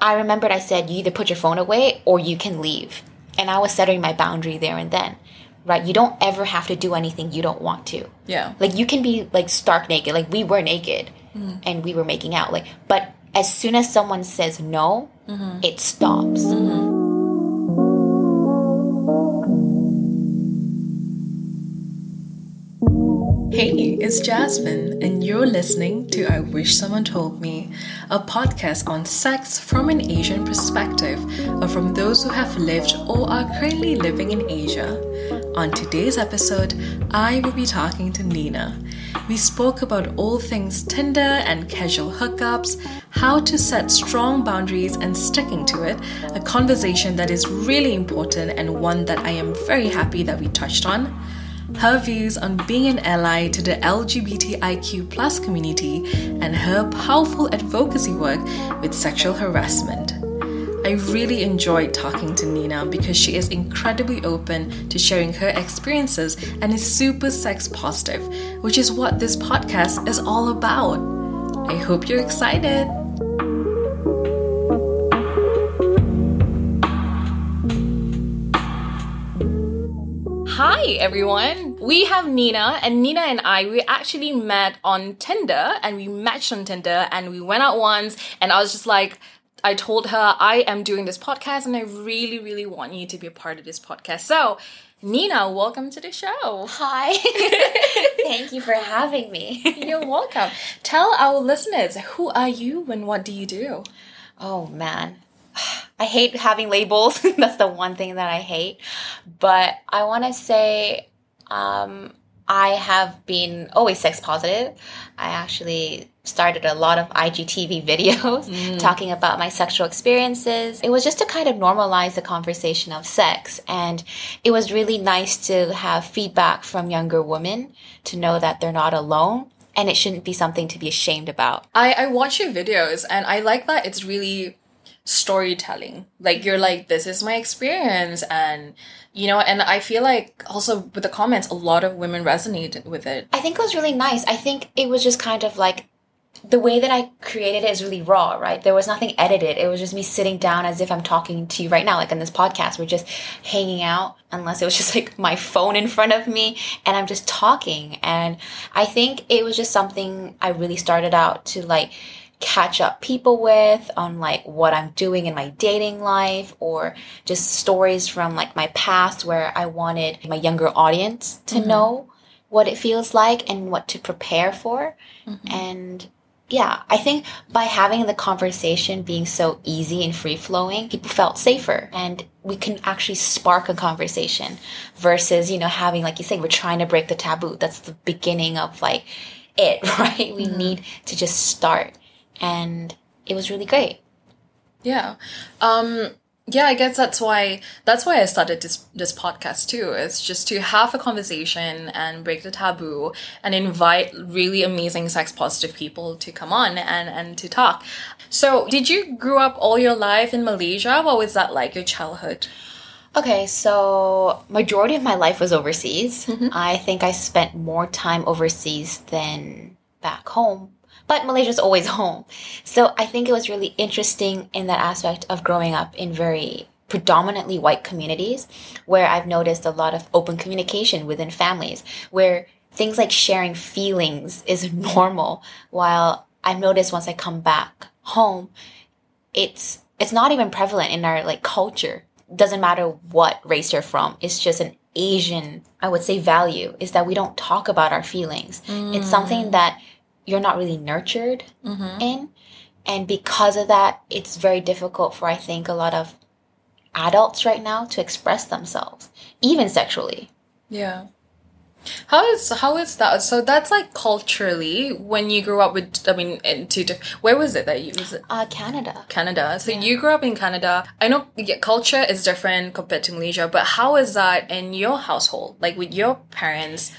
I remembered I said, you either put your phone away or you can leave. And I was setting my boundary there and then. Right? You don't ever have to do anything you don't want to. Yeah. Like you can be like stark naked. Like we were naked mm-hmm. and we were making out. Like but as soon as someone says no, mm-hmm. it stops. Mm-hmm. Hey, it's Jasmine, and you're listening to I Wish Someone Told Me, a podcast on sex from an Asian perspective, or from those who have lived or are currently living in Asia. On today's episode, I will be talking to Nina. We spoke about all things Tinder and casual hookups, how to set strong boundaries and sticking to it, a conversation that is really important and one that I am very happy that we touched on her views on being an ally to the LGBTIQ plus community, and her powerful advocacy work with sexual harassment. I really enjoyed talking to Nina because she is incredibly open to sharing her experiences and is super sex positive, which is what this podcast is all about. I hope you're excited. Hi everyone. We have Nina and Nina and I we actually met on Tinder and we matched on Tinder and we went out once and I was just like I told her I am doing this podcast and I really really want you to be a part of this podcast. So, Nina, welcome to the show. Hi. Thank you for having me. You're welcome. Tell our listeners who are you and what do you do? Oh man. I hate having labels. That's the one thing that I hate. But I want to say um, I have been always sex positive. I actually started a lot of IGTV videos talking about my sexual experiences. It was just to kind of normalize the conversation of sex. And it was really nice to have feedback from younger women to know that they're not alone. And it shouldn't be something to be ashamed about. I, I watch your videos and I like that it's really storytelling. Like you're like, this is my experience and you know, and I feel like also with the comments, a lot of women resonated with it. I think it was really nice. I think it was just kind of like the way that I created it is really raw, right? There was nothing edited. It was just me sitting down as if I'm talking to you right now, like in this podcast. We're just hanging out, unless it was just like my phone in front of me and I'm just talking. And I think it was just something I really started out to like catch up people with on like what I'm doing in my dating life or just stories from like my past where I wanted my younger audience to mm-hmm. know what it feels like and what to prepare for. Mm-hmm. And yeah, I think by having the conversation being so easy and free flowing, people felt safer and we can actually spark a conversation versus, you know, having, like you say, we're trying to break the taboo. That's the beginning of like it, right? We mm-hmm. need to just start. And it was really great. Yeah. Um yeah, I guess that's why that's why I started this this podcast too. It's just to have a conversation and break the taboo and invite really amazing sex positive people to come on and and to talk. So, did you grow up all your life in Malaysia? What was that like your childhood? Okay, so majority of my life was overseas. I think I spent more time overseas than back home. But Malaysia's always home. So I think it was really interesting in that aspect of growing up in very predominantly white communities where I've noticed a lot of open communication within families where things like sharing feelings is normal. While I've noticed once I come back home it's it's not even prevalent in our like culture. Doesn't matter what race you're from. It's just an asian i would say value is that we don't talk about our feelings. It's something mm. that you're not really nurtured in and because of that it's very difficult for i think a lot of adults right now to express themselves even sexually Yeah. How is how is that? So that's like culturally when you grew up with. I mean, into where was it that you was it uh canada Canada? So you grew up in Canada. I know yeah, culture is different compared to Malaysia, but how is that in your household? Like with your parents?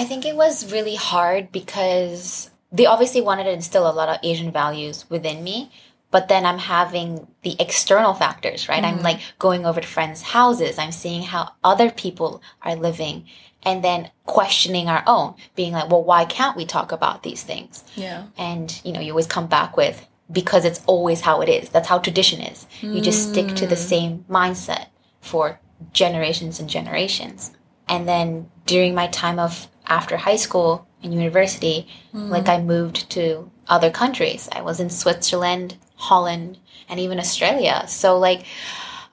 I think it was really hard because they obviously wanted to instill a lot of Asian values within me. But then I'm having the external factors, right? I'm mm-hmm. like going over to friends' houses. I'm seeing how other people are living and then questioning our own, being like, well, why can't we talk about these things? Yeah. And, you know, you always come back with because it's always how it is. That's how tradition is. You just stick to the mm. same mindset for generations and generations. And then during my time of after high school and university, like mm. I moved to other countries. I was in Switzerland, Holland, and even Australia. So like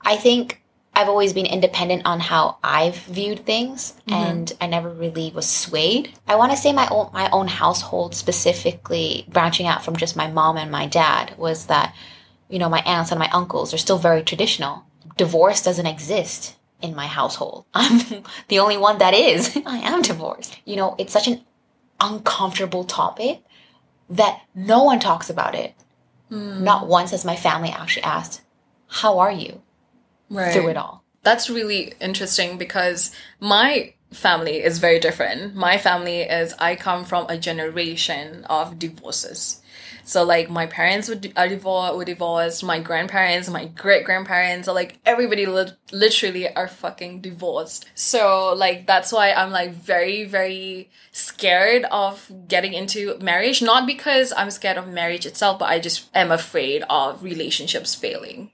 I think I've always been independent on how I've viewed things mm-hmm. and I never really was swayed. I want to say my own my own household specifically branching out from just my mom and my dad was that you know my aunts and my uncles are still very traditional. Divorce doesn't exist in my household. I'm the only one that is. I am divorced. You know, it's such an uncomfortable topic that no one talks about it. Hmm. Not once has my family actually asked, "How are you?" right. through it all. That's really interesting because my family is very different. My family is I come from a generation of divorces. So like my parents would uh, are divorced, were divorced. My grandparents, my great grandparents, are like everybody li- literally are fucking divorced. So like that's why I'm like very very scared of getting into marriage. Not because I'm scared of marriage itself, but I just am afraid of relationships failing.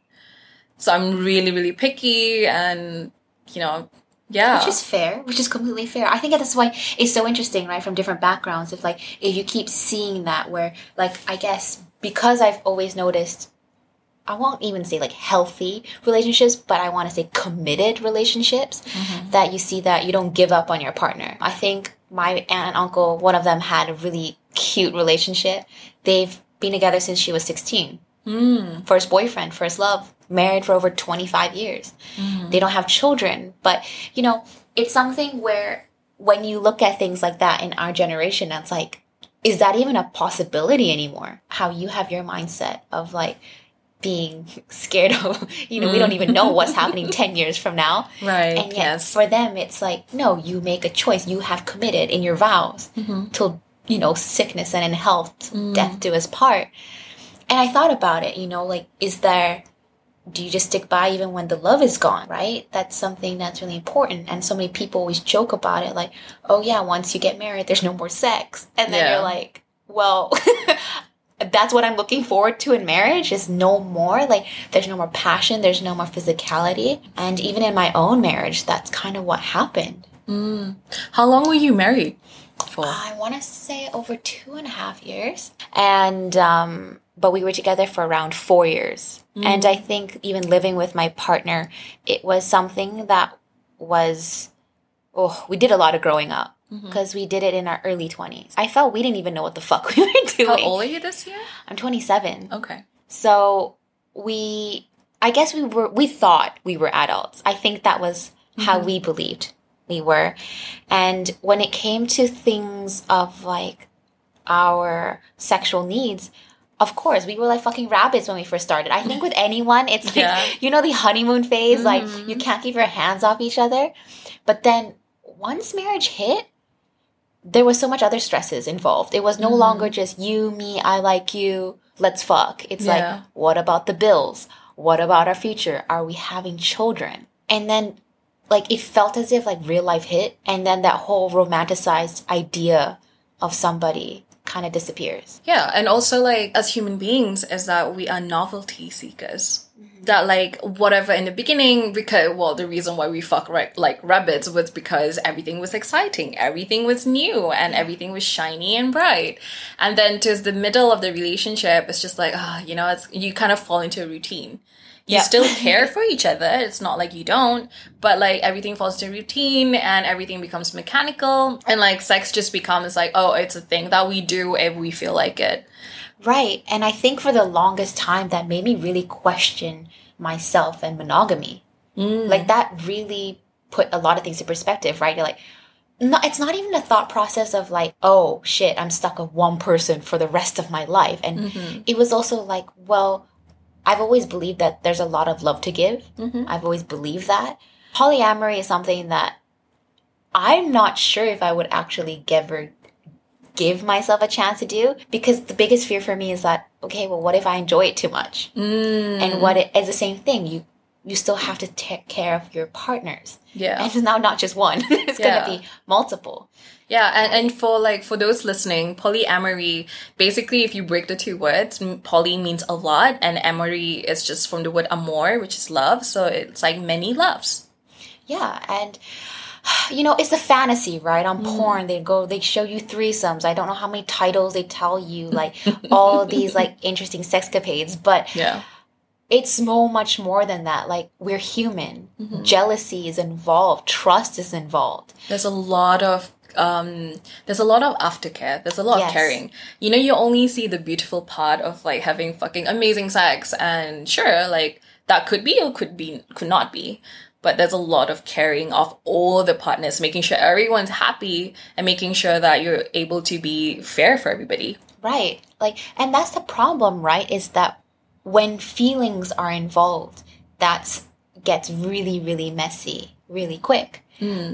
So I'm really really picky, and you know, yeah, Which is fair, which is completely fair. I think that's why it's so interesting, right? From different backgrounds. If like if you keep seeing that where like I guess because I've always noticed I won't even say like healthy relationships, but I want to say committed relationships mm-hmm. that you see that you don't give up on your partner. I think my aunt and uncle, one of them had a really cute relationship. They've been together since she was 16. Hmm. First boyfriend, first love, married for over 25 years. Mm-hmm. They don't have children, but you know, it's something where when you look at things like that in our generation, that's like, is that even a possibility anymore? How you have your mindset of like being scared of, you know, we don't even know what's happening mm-hmm. 10 years from now. right, And yet yes, for them, it's like, no, you make a choice. You have committed in your vows mm-hmm. till, you know, sickness and in health, till death mm. do us part. And I thought about it, you know, like, is there, do you just stick by even when the love is gone, right? That's something that's really important. And so many people always joke about it, like, oh yeah, once you get married, there's no more sex. And then Yeah. you're like, well, that's what I'm looking forward to in marriage is no more. Like, there's no more passion, there's no more physicality. And even in my own marriage, that's kind of what happened. How long were you married for? I want to say over two and a half years. And, um, but we were together for around four years. Mm. And I think even living with my partner, it was something that was, oh, we did a lot of growing up mm-hmm. because we did it in our early 20s. I felt we didn't even know what the fuck we were doing. How old are you this year? I'm 27. Okay. So we, I guess we were, we thought we were adults. I think that was how mm-hmm. we believed we were. And when it came to things of like our sexual needs, of course, we were like fucking rabbits when we first started. I think with anyone, it's like, Yeah. you know, the honeymoon phase, like mm-hmm. you can't keep your hands off each other. But then once marriage hit, there was so much other stresses involved. It was no mm-hmm. longer just you, me, I like you, let's fuck. It's Yeah. like, what about the bills? What about our future? Are we having children? And then, like, it felt as if like real life hit, and then that whole romanticized idea of somebody kind of disappears. Yeah, and also like as human beings is that we are novelty seekers. That like whatever in the beginning because well the reason why we fuck right like rabbits was because everything was exciting, everything was new and everything was shiny and bright. And then towards the middle of the relationship it's just like ah you know it's you kind of fall into a routine. You Yeah. still care for each other. It's not like you don't, but like everything falls to routine and everything becomes mechanical and like sex just becomes like oh it's a thing that we do if we feel like it. Right. And I think for the longest time, that made me really question myself and monogamy. Mm. Like, that really put a lot of things in perspective, right? You're like, no, it's not even a thought process of like, oh shit, I'm stuck with one person for the rest of my life. And mm-hmm. it was also like, well, I've always believed that there's a lot of love to give. Mm-hmm. I've always believed that. Polyamory is something that I'm not sure if I would actually ever give myself a chance to do because the biggest fear for me is that okay well what if i enjoy it too much mm. and what it is the same thing you you still have to take care of your partners. Yeah. And it's now not just one. it's Yeah. gonna be multiple. Yeah, and, and for like for those listening, polyamory basically if you break the two words, poly means a lot and amory is just from the word amor, which is love, so it's like many loves. Yeah, and you know, it's a fantasy, right? On Mm. porn, they go, they show you threesomes. I don't know how many titles they tell you, like all these like interesting sexcapades, but Yeah. It's so much more than that. Like we're human. Mm-hmm. Jealousy is involved. Trust is involved. There's a lot of um there's a lot of aftercare. There's a lot Yes. of caring. You know, you only see the beautiful part of like having fucking amazing sex and sure, like that could be or could be could not be. But there's a lot of caring of all the partners, making sure everyone's happy and making sure that you're able to be fair for everybody. Right. Like, and that's the problem, right? Is that when feelings are involved, that gets really, really messy really quick.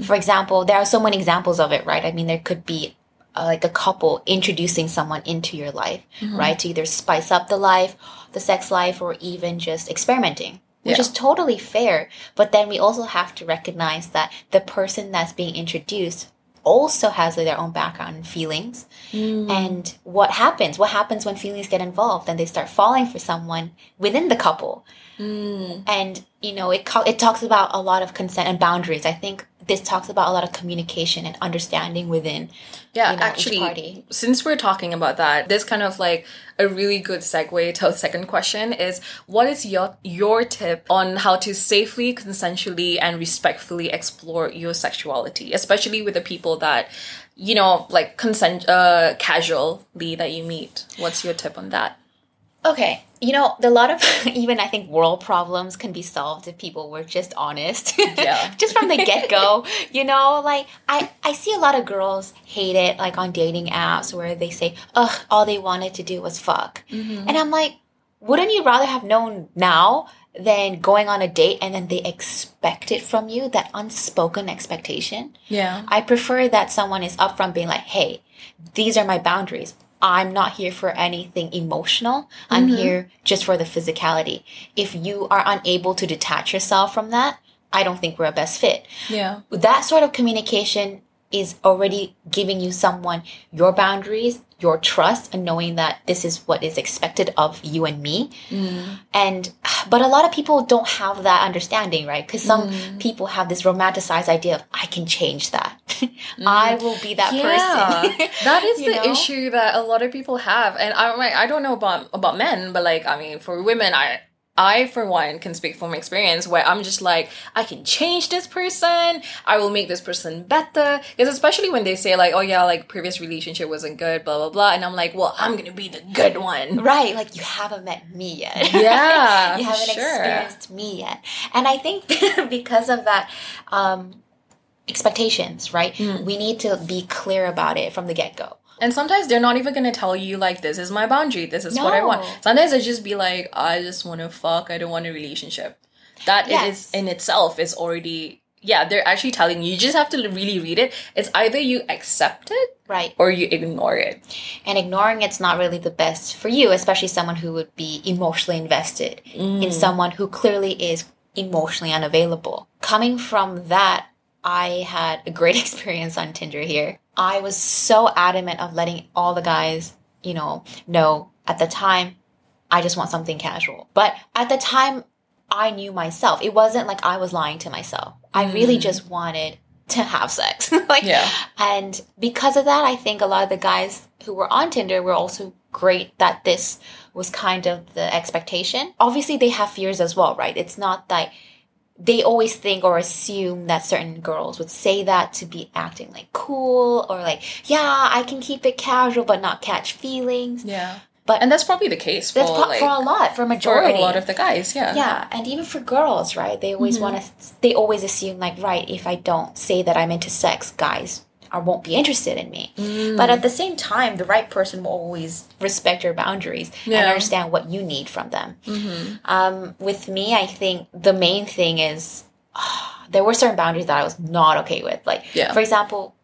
For example, there are so many examples of it, right? I mean, there could be uh, like a couple introducing someone into your life, right? To either spice up the life, the sex life, or even just experimenting. Which Yeah. is totally fair. But then we also have to recognize that the person that's being introduced also has their own background and feelings. Hmm. And what happens? What happens when feelings get involved and they start falling for someone within the couple? Hmm. And you know, it co- it talks about a lot of consent and boundaries. I think this talks about a lot of communication and understanding within. Yeah, you know, actually, party. since we're talking about that, this kind of like a really good segue to a second question is what is your your tip on how to safely, consensually, and respectfully explore your sexuality, especially with the people that you know, like consent uh casually that you meet. What's your tip on that? Okay, you know, a lot of even I think world problems can be solved if people were just honest. Yeah. just from the get go, you know, like I I see a lot of girls hate it like on dating apps where they say, "Ugh, all they wanted to do was fuck," and I'm like, wouldn't you rather have known now than going on a date and then they expect it from you that unspoken expectation? Yeah. I prefer that someone is upfront being like, hey, these are my boundaries. I'm not here for anything emotional. I'm mm-hmm. here just for the physicality. If you are unable to detach yourself from that, I don't think we're a best fit. Yeah. That sort of communication is already giving you someone your boundaries, your trust, and knowing that this is what is expected of you and me. Mm. And, but a lot of people don't have that understanding, right? Because some mm. people have this romanticized idea of, I can change that. I mm. will be that person. that is the know? issue that a lot of people have, and I I don't know about about men, but like I mean, for women, I I for one can speak from experience where I'm just like I can change this person, I will make this person better. Because especially when they say like, oh yeah, like previous relationship wasn't good, blah blah blah, and I'm like, well, I'm gonna be the good one. Right, like you haven't met me yet. Yeah, you haven't sure. experienced me yet. And I think because of that um, expectations, right? Hmm. We need to be clear about it from the get go. And sometimes they're not even gonna tell you like this is my boundary, this is what I want. Sometimes they just be like, I just wanna fuck, I don't want a relationship. That it is Yes. in itself is already yeah, they're actually telling you. You just have to really read it. It's either you accept it Right. or you ignore it. And ignoring it's not really the best for you, especially someone who would be emotionally invested Mm. in someone who clearly is emotionally unavailable. Coming from that, I had a great experience on Tinder here. I was so adamant of letting all the guys, you know, know at the time, I just want something casual. But at the time, I knew myself. It wasn't like I was lying to myself. I really mm. just wanted to have sex. like, Yeah. and because of that, I think a lot of the guys who were on Tinder were also great that this was kind of the expectation. Obviously, they have fears as well, right? It's not that they always think or assume that certain girls would say that to be acting like cool or like, yeah, I can keep it casual but not catch feelings. Yeah. But And that's probably the case for that's pro- like for a lot, for for majority. a lot of the guys, yeah. Yeah, and even for girls, right? They always mm-hmm. want to. They always assume like, right, if I don't say that I'm into sex, guys are won't be interested in me. Mm. But at the same time, the right person will always respect your boundaries and understand what you need from them. Mm-hmm. Um, with me, I think the main thing is ah, there were certain boundaries that I was not okay with. Like, Yeah. for example.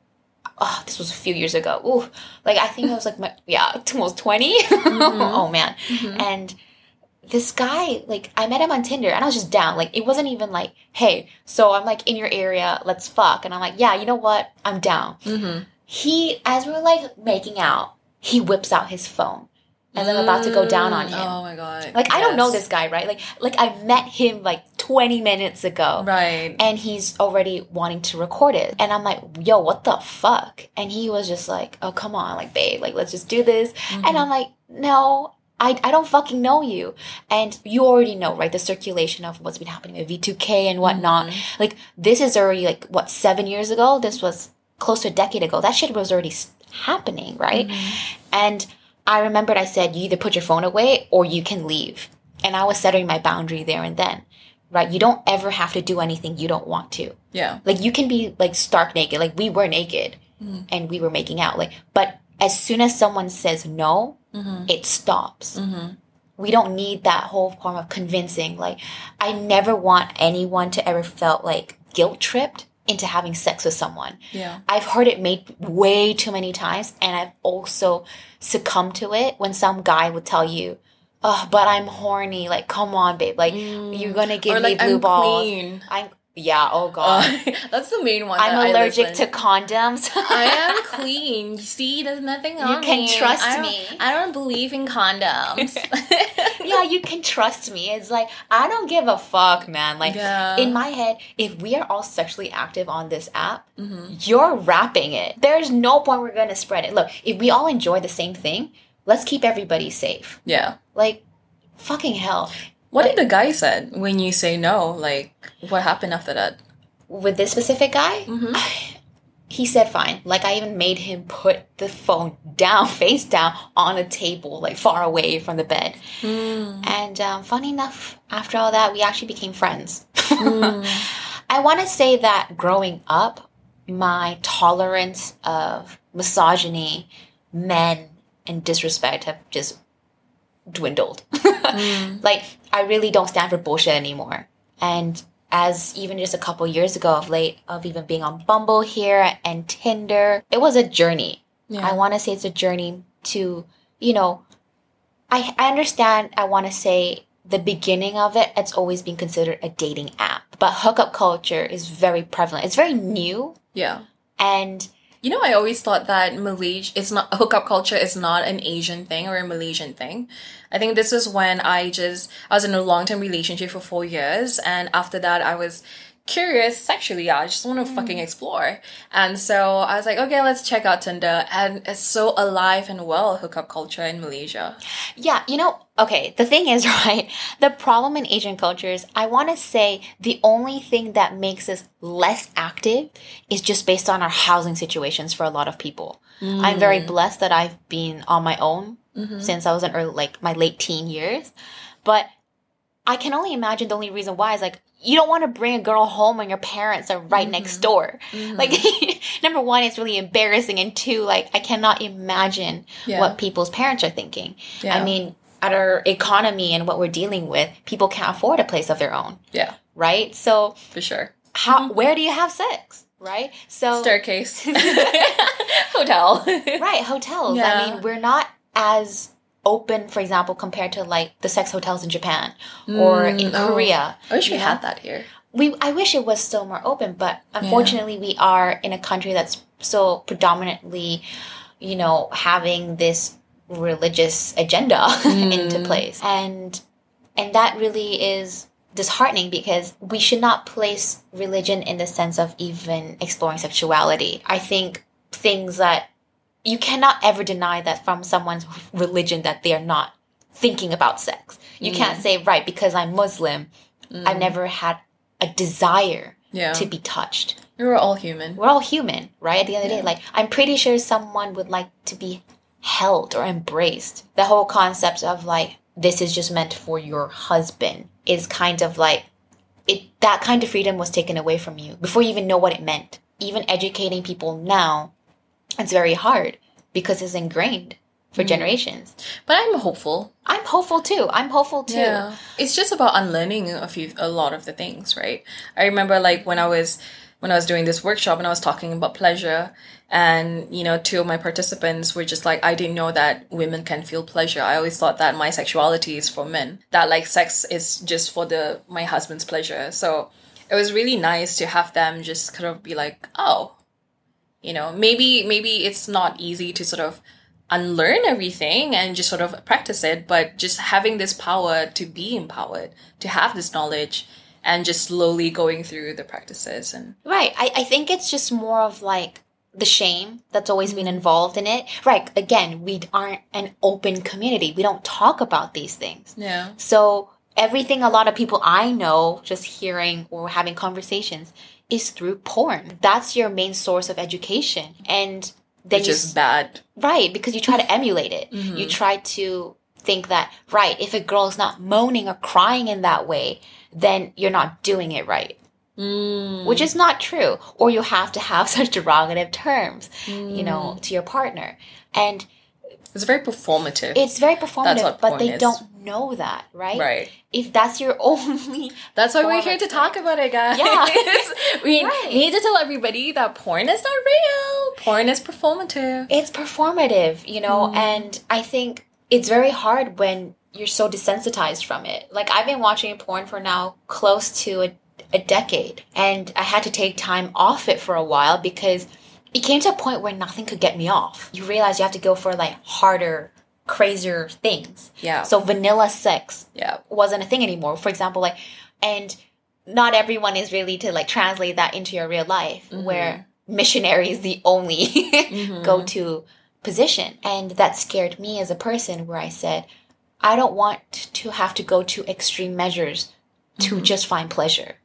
Oh, this was a few years ago. Ooh, like I think I was like my yeah, almost 20 mm-hmm. Oh man, mm-hmm. and this guy, like, I met him on Tinder and I was just down. Like, it wasn't even like, hey, so I'm like in your area, let's fuck. And I'm like, yeah, you know what? I'm down. Mm-hmm. He, as we're like making out, he whips out his phone and I'm about to go down on him. Oh my god. Like, I don't know this guy, right? Like, like I met him like 20 minutes ago Right. and he's already wanting to record it. And I'm like, yo, what the fuck? And he was just like, oh, come on, like, babe, like, let's just do this. And I'm like, no, I, I don't fucking know you. And you already know, right? The circulation of what's been happening with V2K and whatnot. Mm-hmm. Like, this is already, like, what, seven years ago? This was close to a decade ago. That shit was already happening, right? Mm-hmm. And I remembered I said, you either put your phone away or you can leave. And I was setting my boundary there and then, right? You don't ever have to do anything you don't want to. Yeah. Like you can be like stark naked, like we were naked mm. and we were making out. Like, but as soon as someone says no, Mm-hmm. it stops. Mm-hmm. We don't need that whole form of convincing. Like, I never want anyone to ever felt like guilt tripped into having sex with someone. Yeah. I've heard it made way too many times, and I've also succumbed to it when some guy would tell you, "Oh, but I'm horny." Like, come on, babe. Like, you're mm. gonna give like, me blue I'm balls. clean. I'm yeah. Oh god. Uh, that's the main one. I'm allergic to condoms. I am clean. You see, there's nothing on me. You can me. trust I me. I don't believe in condoms. yeah, you can trust me. It's like I don't give a fuck, man. Like Yeah. in my head, if we are all sexually active on this app, Mm-hmm. you're wrapping it. There's no point we're gonna spread it. Look, if we all enjoy the same thing, let's keep everybody safe. yeah. Like, fucking hell. What did the guy said when you say no? Like, what happened after that? With this specific guy, Mm-hmm. he said fine. Like I even made him put the phone down, face down, on a table, like far away from the bed. Hmm. And um, funny enough, after all that, we actually became friends. Hmm. I want to say that growing up, my tolerance of misogyny, men, and disrespect have just dwindled. Like, I really don't stand for bullshit anymore. And as even just a couple years ago of late, of even being on Bumble here and Tinder, it was a journey. Yeah. I want to say it's a journey to, you know, I, I understand, I want to say the beginning of it, it's always been considered a dating app. But hookup culture is very prevalent. It's very new. Yeah. And You know, I always thought that Malaysia, it's not, hookup culture is not an Asian thing or a Malaysian thing. I think this is when I just, I was in a long term relationship for four years. And after that, I was curious sexually. Yeah. I just want to mm. fucking explore. And so I was like, okay, let's check out Tinder. And it's so alive and well, hookup culture in Malaysia. Yeah, you know, okay, the thing is, right? The problem in Asian cultures, I want to say the only thing that makes us less active is just based on our housing situations for a lot of people. I'm very mm. blessed that I've been on my own mm-hmm. since I was in early, like my late teen years. But I can only imagine the only reason why is like you don't want to bring a girl home when your parents are right next mm-hmm. door. Mm-hmm. Like number one, it's really embarrassing, and two, like I cannot imagine Yeah. what people's parents are thinking. Yeah. I mean, at our economy and what we're dealing with, people can't afford a place of their own, Yeah, right? So for sure. how mm-hmm. where do you have sex, right? So Staircase. Hotel. right hotels. Yeah. I mean, we're not as open, for example, compared to like the sex hotels in Japan mm, or in oh. Korea. I wish we know? had that here. we I wish it was still more open, but unfortunately we are in a country that's so predominantly, you know, having this religious agenda into mm. place. And and that really is disheartening because we should not place religion in the sense of even exploring sexuality. I think things that you cannot ever deny that from someone's religion that they are not thinking about sex. You can't mm. say, right, because I'm Muslim, I've mm. never had a desire Yeah. to be touched. We're all human. We're all human, right? At the end of the day, like, I'm pretty sure someone would like to be held or embraced. The whole concept of like, this is just meant for your husband is kind of like, it, that kind of freedom was taken away from you before you even know what it meant. Even educating people now, it's very hard because it's ingrained for mm. generations. But I'm hopeful. I'm hopeful too. I'm hopeful too. Yeah. It's just about unlearning a few a lot of the things, right? I remember like when I was when I was doing this workshop and I was talking about pleasure and you know two of my participants were just like I didn't know that women can feel pleasure. I always thought that my sexuality is for men. That like sex is just for the my husband's pleasure. So it was really nice to have them just kind of be like, "Oh, you know, maybe maybe it's not easy to sort of unlearn everything and just sort of practice it, but just having this power to be empowered, to have this knowledge and just slowly going through the practices and right. I, I think it's just more of like the shame that's always been involved in it. Right. Again we aren't an open community. We don't talk about these things. Yeah. So everything a lot of people i know just hearing or having conversations is through porn. That's your main source of education. And then which you is bad. Right because you try to emulate it. Mm-hmm. You try to think that right if a girl is not moaning or crying in that way then you're not doing it right. Mm. Which is not true. Or you have to have such derogative terms you know mm. to your partner. And it's very performative it's very performative but they is. don't know that right right if that's your only that's why we're here to talk about it guys Yeah. we Right. need to tell everybody that porn is not real porn is performative it's performative, you know, mm. and I think it's very hard when you're so desensitized from it. Like I've been watching porn for now close to a, a decade, and I had to take time off it for a while because it came to a point where nothing could get me off. You realize you have to go for like harder, crazier things. yeah So vanilla sex yeah wasn't a thing anymore. For example, like, and not everyone is really to like translate that into your real life mm-hmm. where missionary is the only mm-hmm. go to position. And that scared me as a person where I said, I don't want to have to go to extreme measures to mm-hmm. just find pleasure.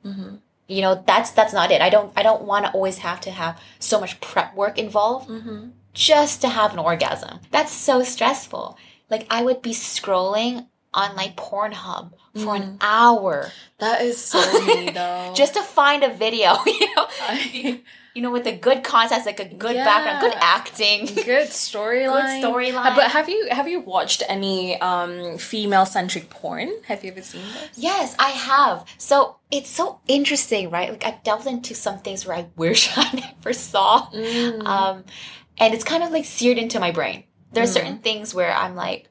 You know, that's that's not it. I don't I don't want to always have to have so much prep work involved mm-hmm. just to have an orgasm. That's so stressful. Like I would be scrolling on like Pornhub for an mm. hour that is so me though just to find a video, you know. I- You know, with a good context, like a good background, good acting. good storyline. Good storyline. But have you have you watched any um female centric porn? Have you ever seen this? Yes, I have. So it's so interesting, right? Like I've delved into some things where I wish I never saw. Um, and it's kind of like seared into my brain. There are certain things where I'm like,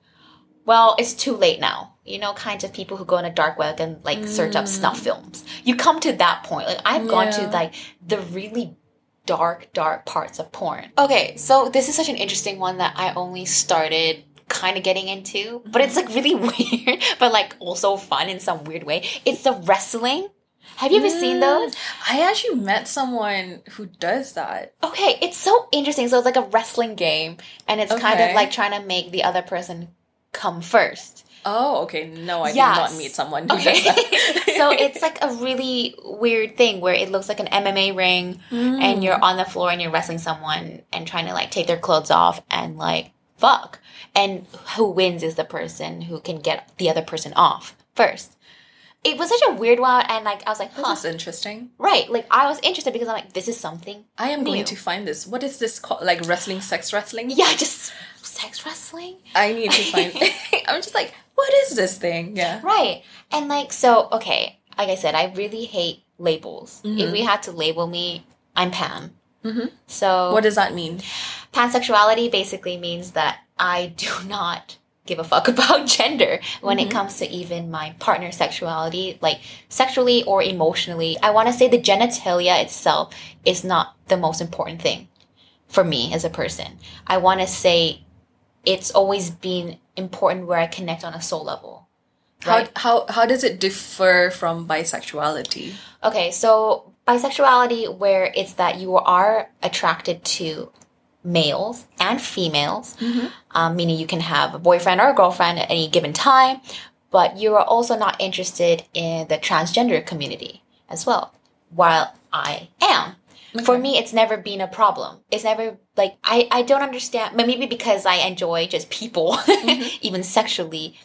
well, it's too late now. You know, kinds of people who go on a dark web and like search up snuff films. You come to that point. Like I've gone to like the really dark, dark parts of porn. Okay, so this is such an interesting one that I only started kind of getting into, but it's like really weird, but like also fun in some weird way. It's the wrestling. Have you ever seen those? I actually met someone who does that. Okay, it's so interesting. So it's like a wrestling game, and it's kind of like trying to make the other person come first. Oh, okay. No, I did not meet someone Okay. so it's like a really weird thing where it looks like an MMA ring and you're mm. on the floor and you're wrestling someone and trying to like take their clothes off and like fuck. And who wins is the person who can get the other person off first. It was such a weird one and like I was like, huh. That's interesting. Right. Like I was interested because I'm like, this is something. I am New. going to find this. What is this called? Like wrestling, sex wrestling? Yeah, just sex wrestling. I need to find. I'm just like, what is this thing? Yeah. Right. And like, so, okay, like I said, I really hate labels. If we had to label me, I'm pan. Mhm. So, What does that mean? pansexuality basically means that I do not give a fuck about gender when it comes to even my partner's sexuality, like sexually or emotionally. I want to say the genitalia itself is not the most important thing for me as a person. I want to say it's always been important where I connect on a soul level. Right. How how how does it differ from bisexuality? Okay, so bisexuality, where it's that you are attracted to males and females, um, meaning you can have a boyfriend or a girlfriend at any given time, but you are also not interested in the transgender community as well, while I am. For me, it's never been a problem. It's never like I, I don't understand, but maybe because I enjoy just people, mm-hmm. even sexually,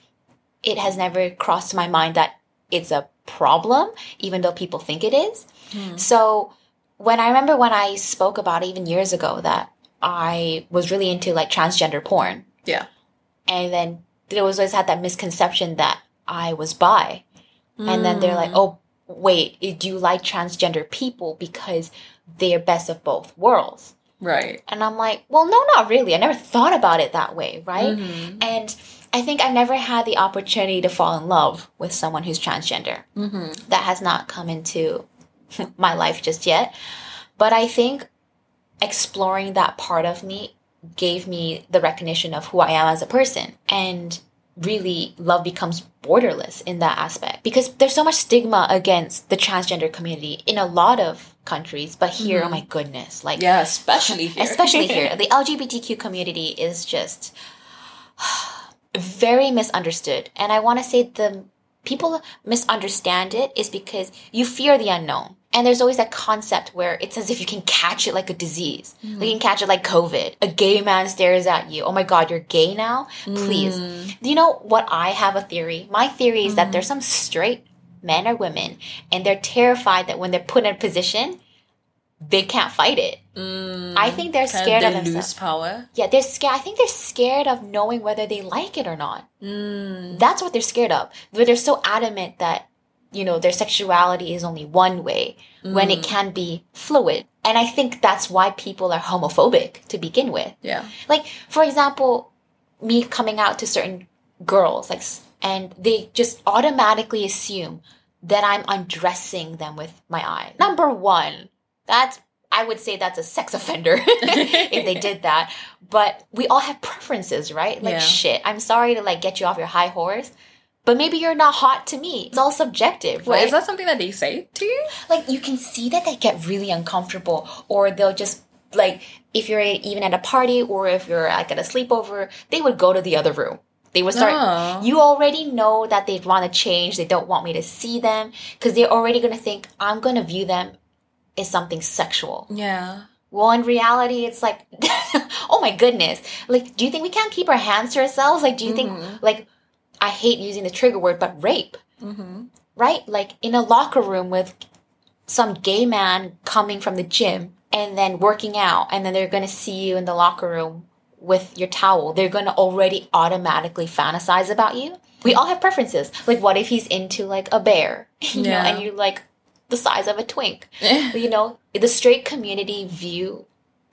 it has never crossed my mind that it's a problem, even though people think it is. Hmm. So when I remember when I spoke about even years ago that I was really into like transgender porn, Yeah. and then there was always had that misconception that I was bi, and then they're like, hmm. "Oh, wait, do you like transgender people because they're best of both worlds? Right. And I'm like, well, no, not really. I never thought about it that way, right? Mm-hmm. And I think I've never had the opportunity to fall in love with someone who's transgender. Mm-hmm. That has not come into my life just yet. But I think exploring that part of me gave me the recognition of who I am as a person. And really, love becomes borderless in that aspect because there's so much stigma against the transgender community in a lot of countries. But here, oh mm-hmm. my goodness, like, Yeah, especially here. especially here the lgbtq community is just very misunderstood and i want to say the people misunderstand it is because you fear the unknown and there's always that concept where it's as if you can catch it like a disease like you can catch it like covid a gay man stares at you oh my god you're gay now please do you know what i have a theory my theory is that mm. there's some straight men or women and they're terrified that when they're put in a position they can't fight it mm. I think they're scared they of themselves. lose power. Yeah, they're scared. I think they're scared of knowing whether they like it or not. Mm. That's what they're scared of. But they're so adamant that, you know, their sexuality is only one way when it mm. can be fluid. And I think that's why people are homophobic to begin with. Yeah. Like, for example, me coming out to certain girls, like, and they just automatically assume that I'm undressing them with my eyes. Number one, that's, I would say that's a sex offender if they did that. But we all have preferences, right? Like, Yeah. shit, I'm sorry to like get you off your high horse. But maybe you're not hot to me. It's all subjective, Wait, is that something that they say to you? like you can see that they get really uncomfortable or they'll just like if you're even at a party or if you're like at a sleepover they would go to the other room they would start Oh. you already know that they want to change they don't want me to see them because they're already going to think i'm going to view them as something sexual Yeah. well in reality it's like oh my goodness like do you think we can't keep our hands to ourselves like do you think mm-hmm. like i hate using the trigger word but rape Mm-hmm. right? Like in a locker room with some gay man coming from the gym and then working out, and then they're gonna see you in the locker room with your towel. They're gonna already automatically fantasize about you. We all have preferences. Like, what if he's into like a bear, you know, and you're like the size of a twink? you know, the straight community view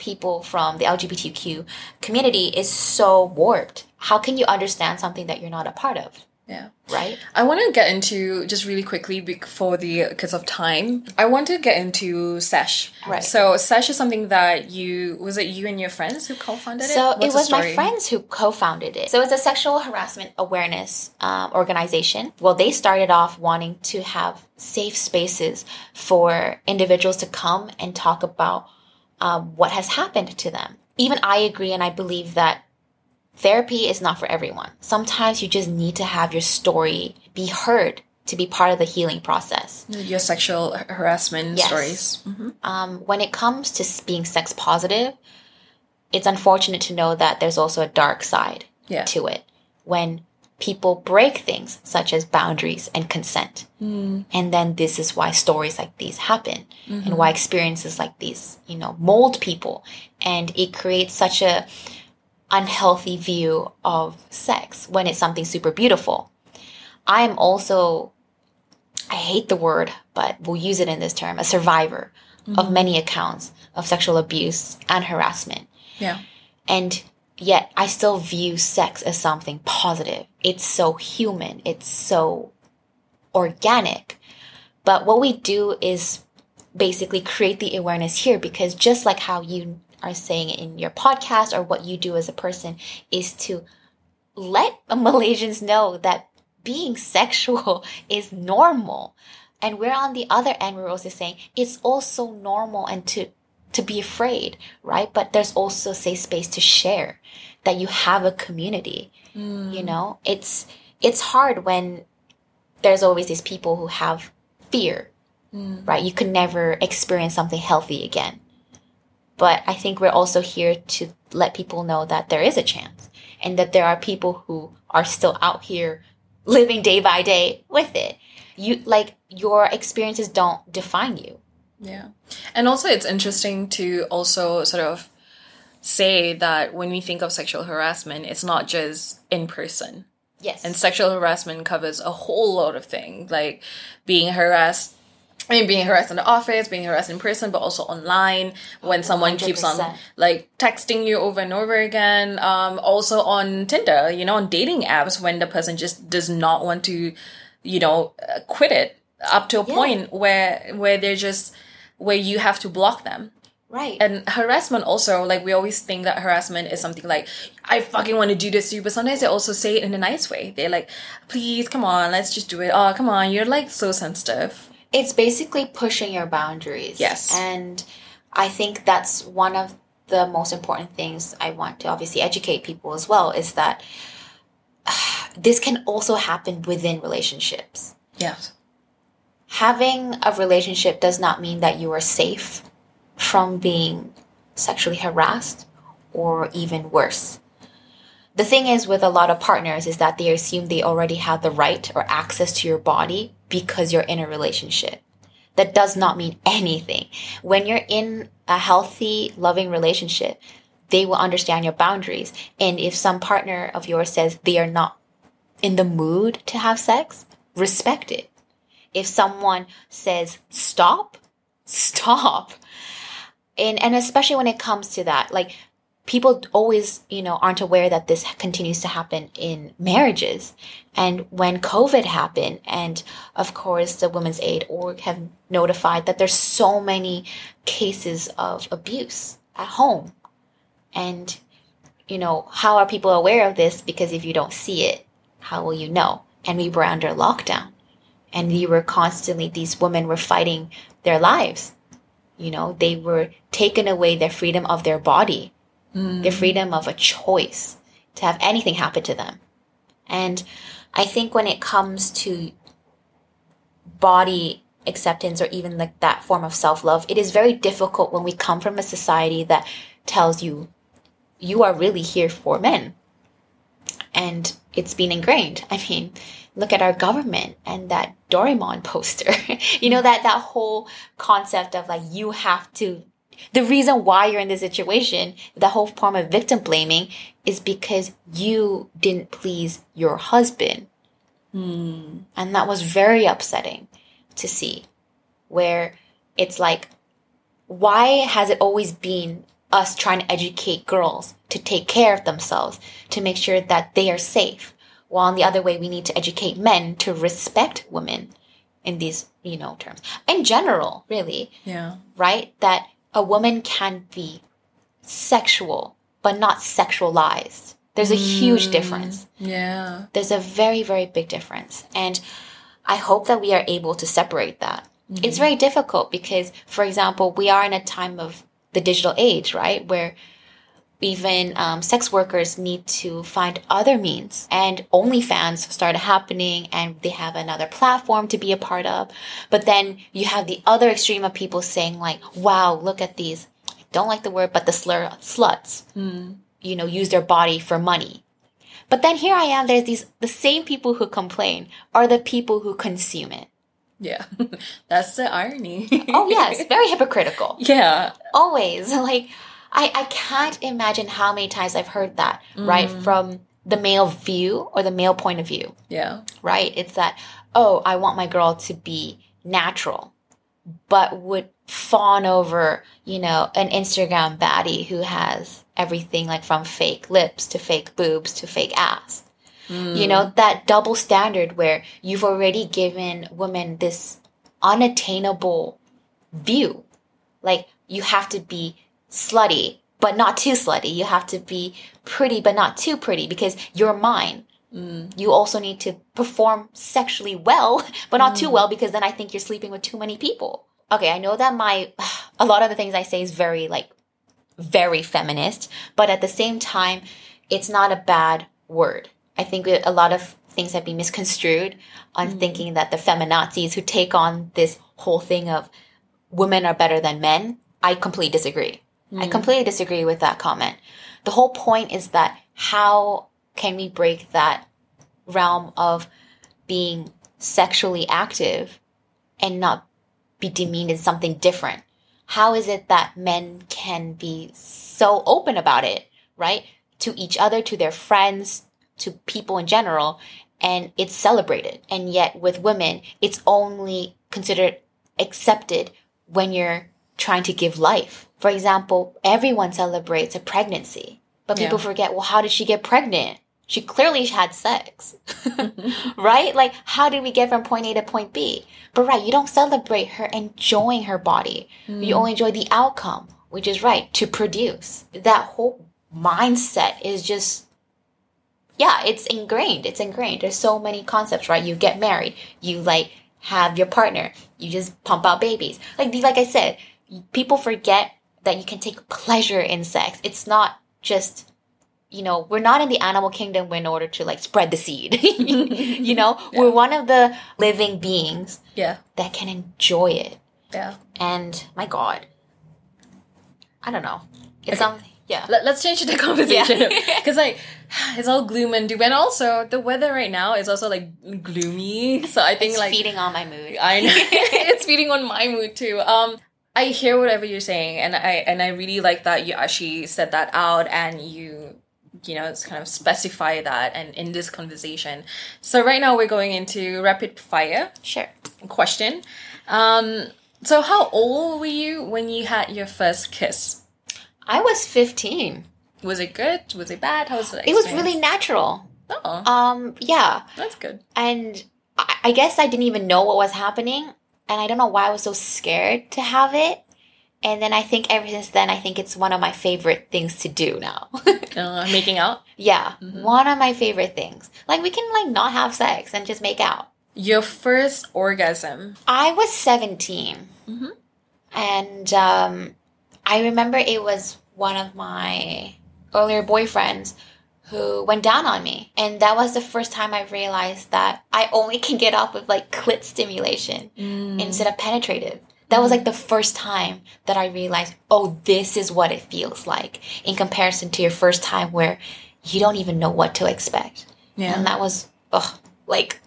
people from the LGBTQ community is so warped. How can you understand something that you're not a part of, yeah. right? I want to get into just really quickly for the because of time. I want to get into Sesh. Right. So Sesh is something that you was it you and your friends who co-founded it? So What's it was my friends who co-founded it. So it's a sexual harassment awareness um, organization. Well, they started off wanting to have safe spaces for individuals to come and talk about um, what has happened to them. Even I agree, and I believe that therapy is not for everyone. Sometimes you just need to have your story be heard to be part of the healing process. Your sexual harassment Yes. stories. hmm Um, when it comes to being sex positive, it's unfortunate to know that there's also a dark side Yeah. to it when people break things such as boundaries and consent. Mm. And then this is why stories like these happen Mm-hmm. and why experiences like these, you know, mold people. And it creates such a unhealthy view of sex when it's something super beautiful. I'm also, I hate the word, but we'll use it in this term, a survivor of many accounts of sexual abuse and harassment. Yeah. And yet I still view sex as something positive. It's so human. It's so organic. But what we do is basically create the awareness here because just like how you are saying in your podcast or what you do as a person is to let Malaysians know that being sexual is normal. And we're on the other end, we're also saying it's also normal and to to be afraid, right? But there's also safe space to share that you have a community. You mm. know, it's it's hard when there's always these people who have fear, mm. right? You can never experience something healthy again. But I think we're also here to let people know that there is a chance and that there are people who are still out here living day by day with it. You like your experiences don't define you. Yeah. And also, it's interesting to also sort of say that when we think of sexual harassment, it's not just in person. Yes. And sexual harassment covers a whole lot of things, like being harassed I mean, being harassed in the office, being harassed in person, but also online when someone keeps on like texting you over and over again. Um, also on Tinder, you know, on dating apps when the person just does not want to, you know, quit it up to a Yeah. point where where they're just where you have to block them. Right. And harassment also, like we always think that harassment is something like, I fucking want to do this to you, but sometimes they also say it in a nice way. They're like, please, come on, let's just do it. Oh, come on, you're like so sensitive. it's basically pushing your boundaries. Yes. And I think that's one of the most important things I want to obviously educate people as well is that this can also happen within relationships. Yes. Having a relationship does not mean that you are safe from being sexually harassed or even worse. The thing is with a lot of partners is that they assume they already have the right or access to your body because you're in a relationship. That does not mean anything. When you're in a healthy, loving relationship, they will understand your boundaries. And if some partner of yours says they are not in the mood to have sex, respect it. If someone says stop, stop. And and especially when it comes to that, like people always, you know, aren't aware that this continues to happen in marriages. And when COVID happened, and of course the Women's Aid org have notified that there's so many cases of abuse at home. And, you know, how are people aware of this? Because if you don't see it, how will you know? And we were under lockdown. And we were constantly, these women were fighting their lives. You know, they were taken away their freedom of their body the mm. freedom of a choice to have anything happen to them. And I think when it comes to body acceptance or even like that form of self love, it is very difficult when we come from a society that tells you you are really here for men. And it's been ingrained. I mean, look at our government and that Doraemon poster. you know, that, that whole concept of like, you have to the reason why you're in this situation, the whole form of victim blaming, is because you didn't please your husband. Hmm. And that was very upsetting to see, where it's like, why has it always been us trying to educate girls to take care of themselves, to make sure that they are safe? While on the other way, we need to educate men to respect women in these, you know, terms. In general, really Yeah. right? That a woman can be sexual, but not sexualized. There's a huge mm, difference. Yeah. There's a very, very big difference. And I hope that we are able to separate that. It's mm-hmm. very difficult because, for example, we are in a time of the digital age, right? Where even um, sex workers need to find other means and OnlyFans started happening and they have another platform to be a part of. But then you have the other extreme of people saying like, wow, look at these. I don't like the word, but the slur sluts, you know, use their body for money. But then here I am, there's these, the same people who complain are the people who consume it. Yeah. That's the irony. Oh yes, very hypocritical. yeah. always like I, I can't imagine how many times I've heard that, right? Mm. From the male view or the male point of view, Yeah. right? It's that, oh, I want my girl to be natural, but would fawn over, you know, an Instagram baddie who has everything like from fake lips to fake boobs to fake ass. You mm. know, that double standard where you've already given women this unattainable view. Like you have to be slutty, but not too slutty. You have to be pretty, but not too pretty because you're mine. Mm, you also need to perform sexually well, but not too well because then I think you're sleeping with too many people. Okay, I know that my a lot of the things I say is very like very feminist, but at the same time, it's not a bad word. I think a lot of things have been misconstrued on mm. thinking that the feminazis who take on this whole thing of women are better than men, I completely disagree. I mm. completely disagree with that comment. The whole point is that how can we break that realm of being sexually active and not be demeaned as something different? How is it that men can be so open about it, right? To each other, to their friends, to people in general, and it's celebrated. And yet with women, it's only considered accepted when you're trying to give life. For example, everyone celebrates a pregnancy, but people Yeah. forget, well, how did she get pregnant? She clearly had sex, right? Like, how did we get from point A to point B? But right, you don't celebrate her enjoying her body. You hmm. only enjoy the outcome, which is right, to produce. That whole mindset is just yeah, it's ingrained. It's ingrained. There's so many concepts, right? You get married, you like have your partner, you just pump out babies. Like like I said, people forget that you can take pleasure in sex. It's not just you know, we're not in the animal kingdom in order to like spread the seed. you know, we're one of the living beings Yeah. that can enjoy it. Yeah. And my god. I don't know. It's Okay. something yeah. Let, us change the conversation Yeah. because like it's all gloom and doom and also the weather right now is also like gloomy so i think It's like feeding on my mood. i know it's feeding on my mood too um i hear whatever you're saying and i and i really like that you actually said that out and you you know it's kind of specify that and in this conversation so right now we're going into rapid fire Sure. question um so how old were you when you had your first kiss I was 15. was it good was it bad how was it It was really natural. oh Um, yeah. that's good And I, I guess I didn't even know what was happening. And I don't know why I was so scared to have it. And then I think ever since then, I think it's one of my favorite things to do now. uh, making out yeah. One of my favorite things. Like we can like not have sex and just make out. Your first orgasm. I was 17. Mhm. And um, I remember it was one of my earlier boyfriends who went down on me. And that was the first time I realized that I only can get off with like clit stimulation mm. instead of penetrative. That was like the first time that I realized, oh, this is what it feels like in comparison to your first time where you don't even know what to expect. Yeah. And that was, ugh, like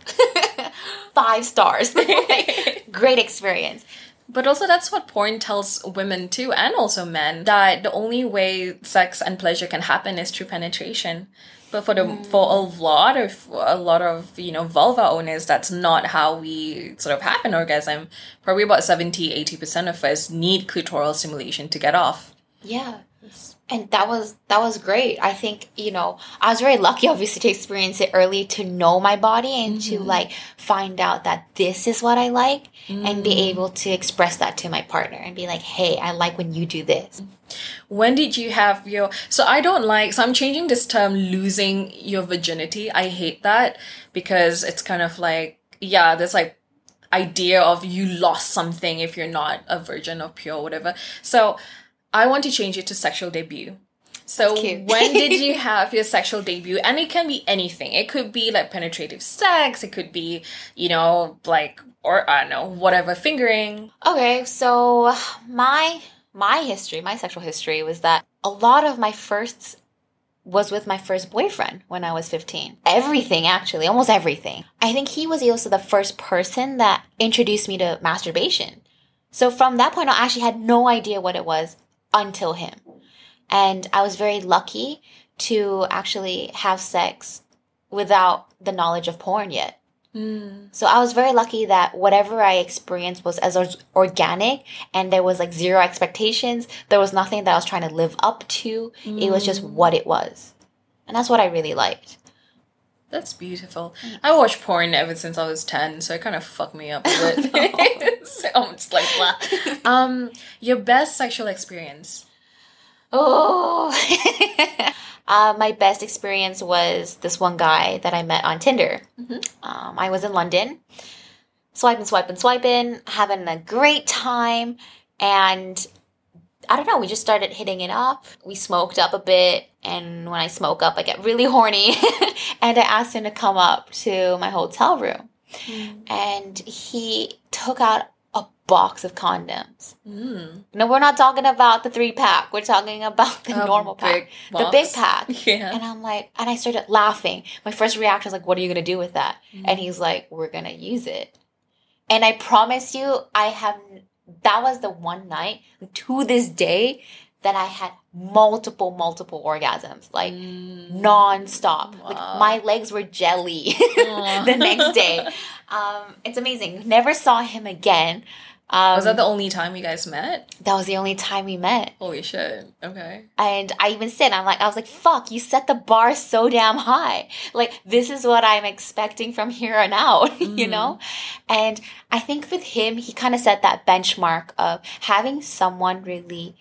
five stars. Like, great experience. But also, that's what porn tells women too, and also men, that the only way sex and pleasure can happen is through penetration. But for the hmm. for a lot of a lot of you know vulva owners, that's not how we sort of have an orgasm. Probably about 70 80 percent of us need clitoral stimulation to get off. Yeah. And that was that was great. I think, you know, I was very lucky obviously to experience it early to know my body and to mm-hmm. like find out that this is what I like and be mm. able to express that to my partner and be like, "Hey, I like when you do this." Mm. When did you have your? So I don't like. So I'm changing this term, losing your virginity. I hate that because it's kind of like yeah, there's like idea of you lost something if you're not a virgin or pure, or whatever. So I want to change it to sexual debut. So when did you have your sexual debut? And it can be anything. It could be like penetrative sex. It could be, you know, like or I don't know, whatever fingering. Okay, so my my history, my sexual history was that a lot of my firsts was with my first boyfriend when I was 15. Everything actually, almost everything. I think he was also the first person that introduced me to masturbation. So from that point on, I actually had no idea what it was until him. And I was very lucky to actually have sex without the knowledge of porn yet. Mm. So I was very lucky that whatever I experienced was as or- organic and there was like zero expectations. There was nothing that I was trying to live up to. It was just mm. what it was. And that's what I really liked. That's beautiful. I watched porn ever since I was 10, so it kind of fucked me up a bit. so I'm just like, blah. Um, your best sexual experience? Oh, uh, my best experience was this one guy that I met on Tinder. Um, I was in London, swiping, swiping, swiping, having a great time, and I don't know. We just started hitting it up. We smoked up a bit, and when I smoke up, I get really horny, and I asked him to come up to my hotel room, and he took out a box of condoms. Mm. No, we're not talking about the three pack. We're talking about the normal pack. big The big pack. Yeah. And I'm like, and I started laughing. My first reaction was like, what are you going to do with that? And he's like, we're going to use it. And I promise you, I have, that was the one night to this day that I had multiple, multiple orgasms, like non-stop. Like my legs were jelly the next day. Um, it's amazing. Never saw him again. Um, Was that um, the only time you guys met? that was the only time we met. Holy shit. Okay. And I even said, I'm like, I was like, fuck, you set the bar so damn high. Like, this is what I'm expecting from here on out, you mm-hmm. know? And I think with him, he kind of set that benchmark of having someone really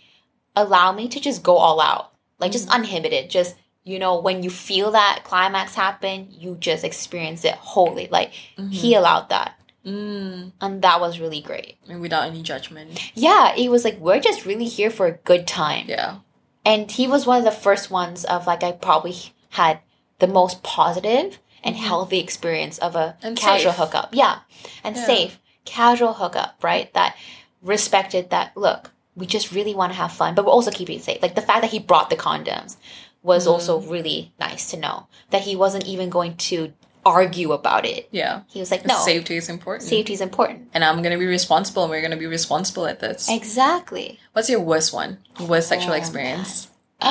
allow me to just go all out, like just mm-hmm. uninhibited, just, you know, when you feel that climax happen, you just experience it wholly. Like, he mm-hmm. allowed that. Mm. And that was really great. And without any judgment. Yeah, it was like, we're just really here for a good time. Yeah. And he was one of the first ones of like I probably had the most positive and healthy experience of a Mm-hmm. And casual safe. hookup. Yeah. And Yeah. safe. Casual hookup, right? That respected that look, we just really want to have fun, but we're also keeping it safe. Like the fact that he brought the condoms was also Mm. really nice to know. That he wasn't even going to argue about it. Yeah. He was like, No, Safety is important. safety is important. And I'm gonna be responsible and we're gonna be responsible at this. Exactly. What's your worst one? Worst sexual Oh, experience?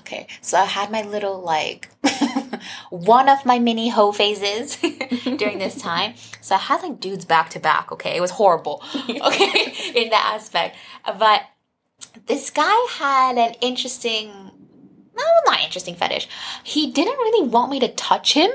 okay, so I had my little like one of my mini hoe phases during this time. So I had like dudes back to back. Okay, it was horrible. Okay, in that aspect, but this guy had an interesting. No, not interesting fetish. He didn't really want me to touch him.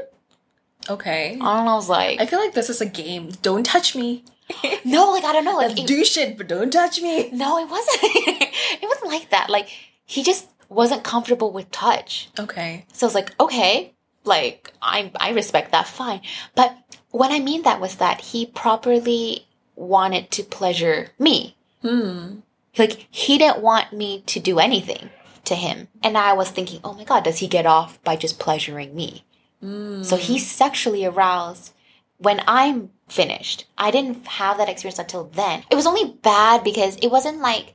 Okay. I don't know. I was like, I feel like this is a game. Don't touch me. no, like I don't know. Like it- Do shit, but don't touch me. no, it wasn't. it wasn't like that. Like he just wasn't comfortable with touch. Okay. So I was like, okay, like I I respect that, fine. But what I mean that was that he properly wanted to pleasure me. Hmm. Like he didn't want me to do anything to him. And I was thinking, oh my god, does he get off by just pleasuring me? So he's mm. sexually aroused when I'm finished. I didn't have that experience until then. It was only bad because it wasn't like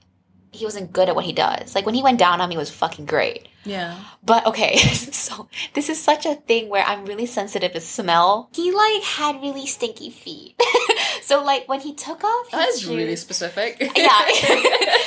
he wasn't good at what he does. Like when he went down on me it was fucking great. Yeah. But okay, so this is such a thing where I'm really sensitive to smell. He like had really stinky feet. so like when he took off his That's really specific. yeah,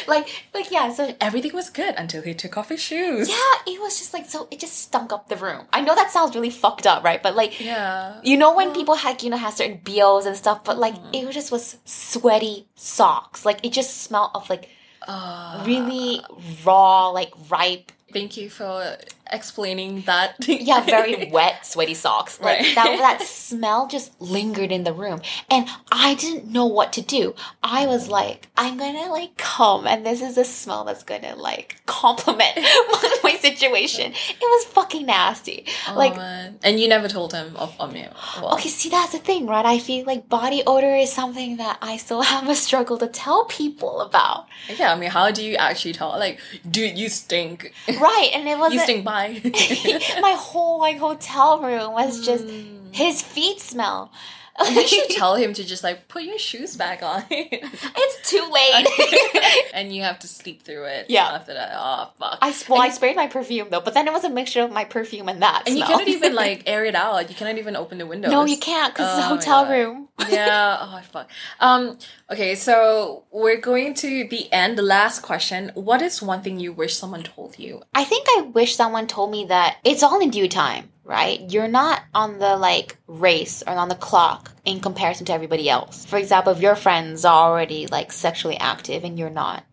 like like yeah. So Everything was good until he took off his shoes. yeah, it was just like so. It just stunk up the room. I know that sounds really fucked up, right? But like Yeah. you know when people had you know have certain BOs and stuff, but like Mm-hmm. it just was sweaty socks. Like it just smelled of like Uh, really raw, like ripe thank you for explaining that. yeah, very wet, sweaty socks. Like Right. that that smell just lingered in the room. And I didn't know what to do. I was like, I'm gonna like come and this is a smell that's gonna like complement my, situation. It was fucking nasty. Oh, like man. and you never told him of me. Well, Okay, see that's the thing, right? I feel like body odor is something that I still have a struggle to tell people about. yeah. I mean, how do you actually tell? Like, dude, you stink. Right, and it was you stink. Bye. my whole like hotel room was just mm. his feet smell. you should tell him to just like put your shoes back on, It's too late. and you have to sleep through it. Yeah. After that, oh fuck. I well, I sprayed my perfume though, but then it was a mixture of my perfume and that. and you smell. cannot even like air it out. You cannot even open the window. no, you can't because it's a Oh hotel room. yeah. Oh fuck. Um. Okay. So we're going to the end. The last question. What is one thing you wish someone told you? I think I wish someone told me that it's all in due time, right? You're not on the like race or on the clock in comparison to everybody else. For example, if your friends are already like sexually active and you're not,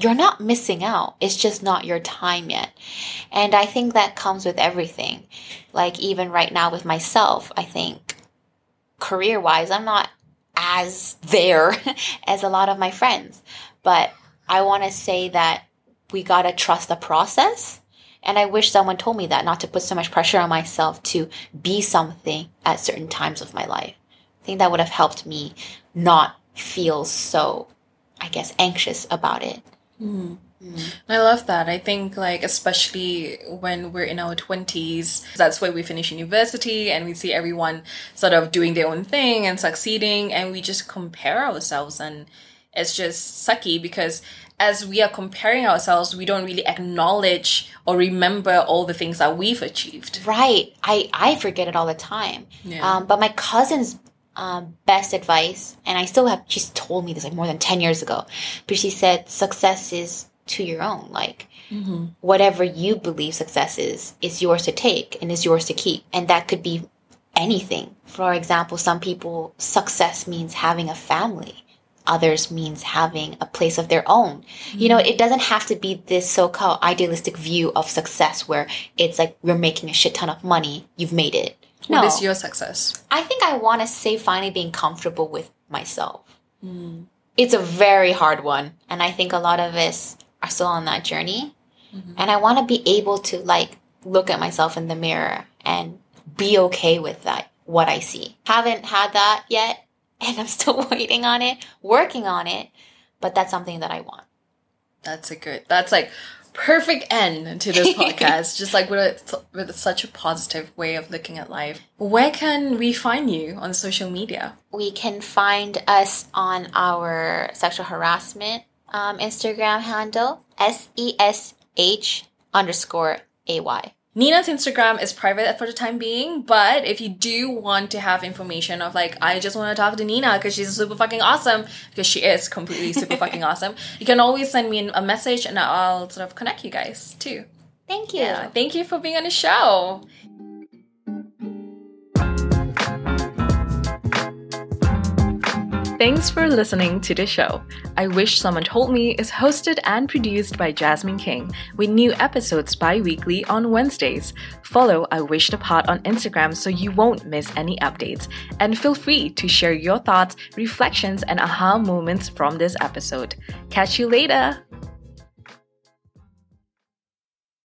you're not missing out. It's just not your time yet. And I think that comes with everything. Like even right now with myself, I think career wise, I'm not as there as a lot of my friends. But I want to say that we got to trust the process. And I wish someone told me that, not to put so much pressure on myself to be something at certain times of my life. I think that would have helped me not feel so, I guess, anxious about it. Hmm. Mm. I love that. I think like especially when we're in our twenties, that's where we finish university and we see everyone sort of doing their own thing and succeeding, and we just compare ourselves, and it's just sucky because as we are comparing ourselves, we don't really acknowledge or remember all the things that we've achieved. Right. I, I forget it all the time. Yeah. Um, but my cousin's um, best advice, and I still have, she's told me this like more than 10 years ago, but she said success is to your own. Like, whatever you believe success is, is yours to take and is yours to keep. And that could be anything. For example, some people, success means having a family. Others means having a place of their own. Mm-hmm. You know, it doesn't have to be this so-called idealistic view of success where it's like you're making a shit ton of money, you've made it. No. What is your success? I think I want to say finally being comfortable with myself. Mm. It's a very hard one. And I think a lot of us are still on that journey. Mm-hmm. And I want to be able to like look at myself in the mirror and be okay with that, what I see. Haven't had that yet. And I'm still waiting on it, working on it. But that's something that I want. That's a good, that's like perfect end to this podcast. just like with, a, with such a positive way of looking at life. Where can we find you on social media? We can find us on our sexual harassment um, Instagram handle, S E S H underscore A Y. Nina's Instagram is private for the time being, but if you do want to have information of like, I just want to talk to Nina because she's super fucking awesome, because she is completely super fucking awesome, you can always send me a message and I'll sort of connect you guys too. Thank you. Yeah, thank you for being on the show. Thanks for listening to the show. I Wish Someone Told Me is hosted and produced by Jasmine King, with new episodes bi weekly on Wednesdays. Follow I Wish the Pod on Instagram so you won't miss any updates. And feel free to share your thoughts, reflections, and aha moments from this episode. Catch you later!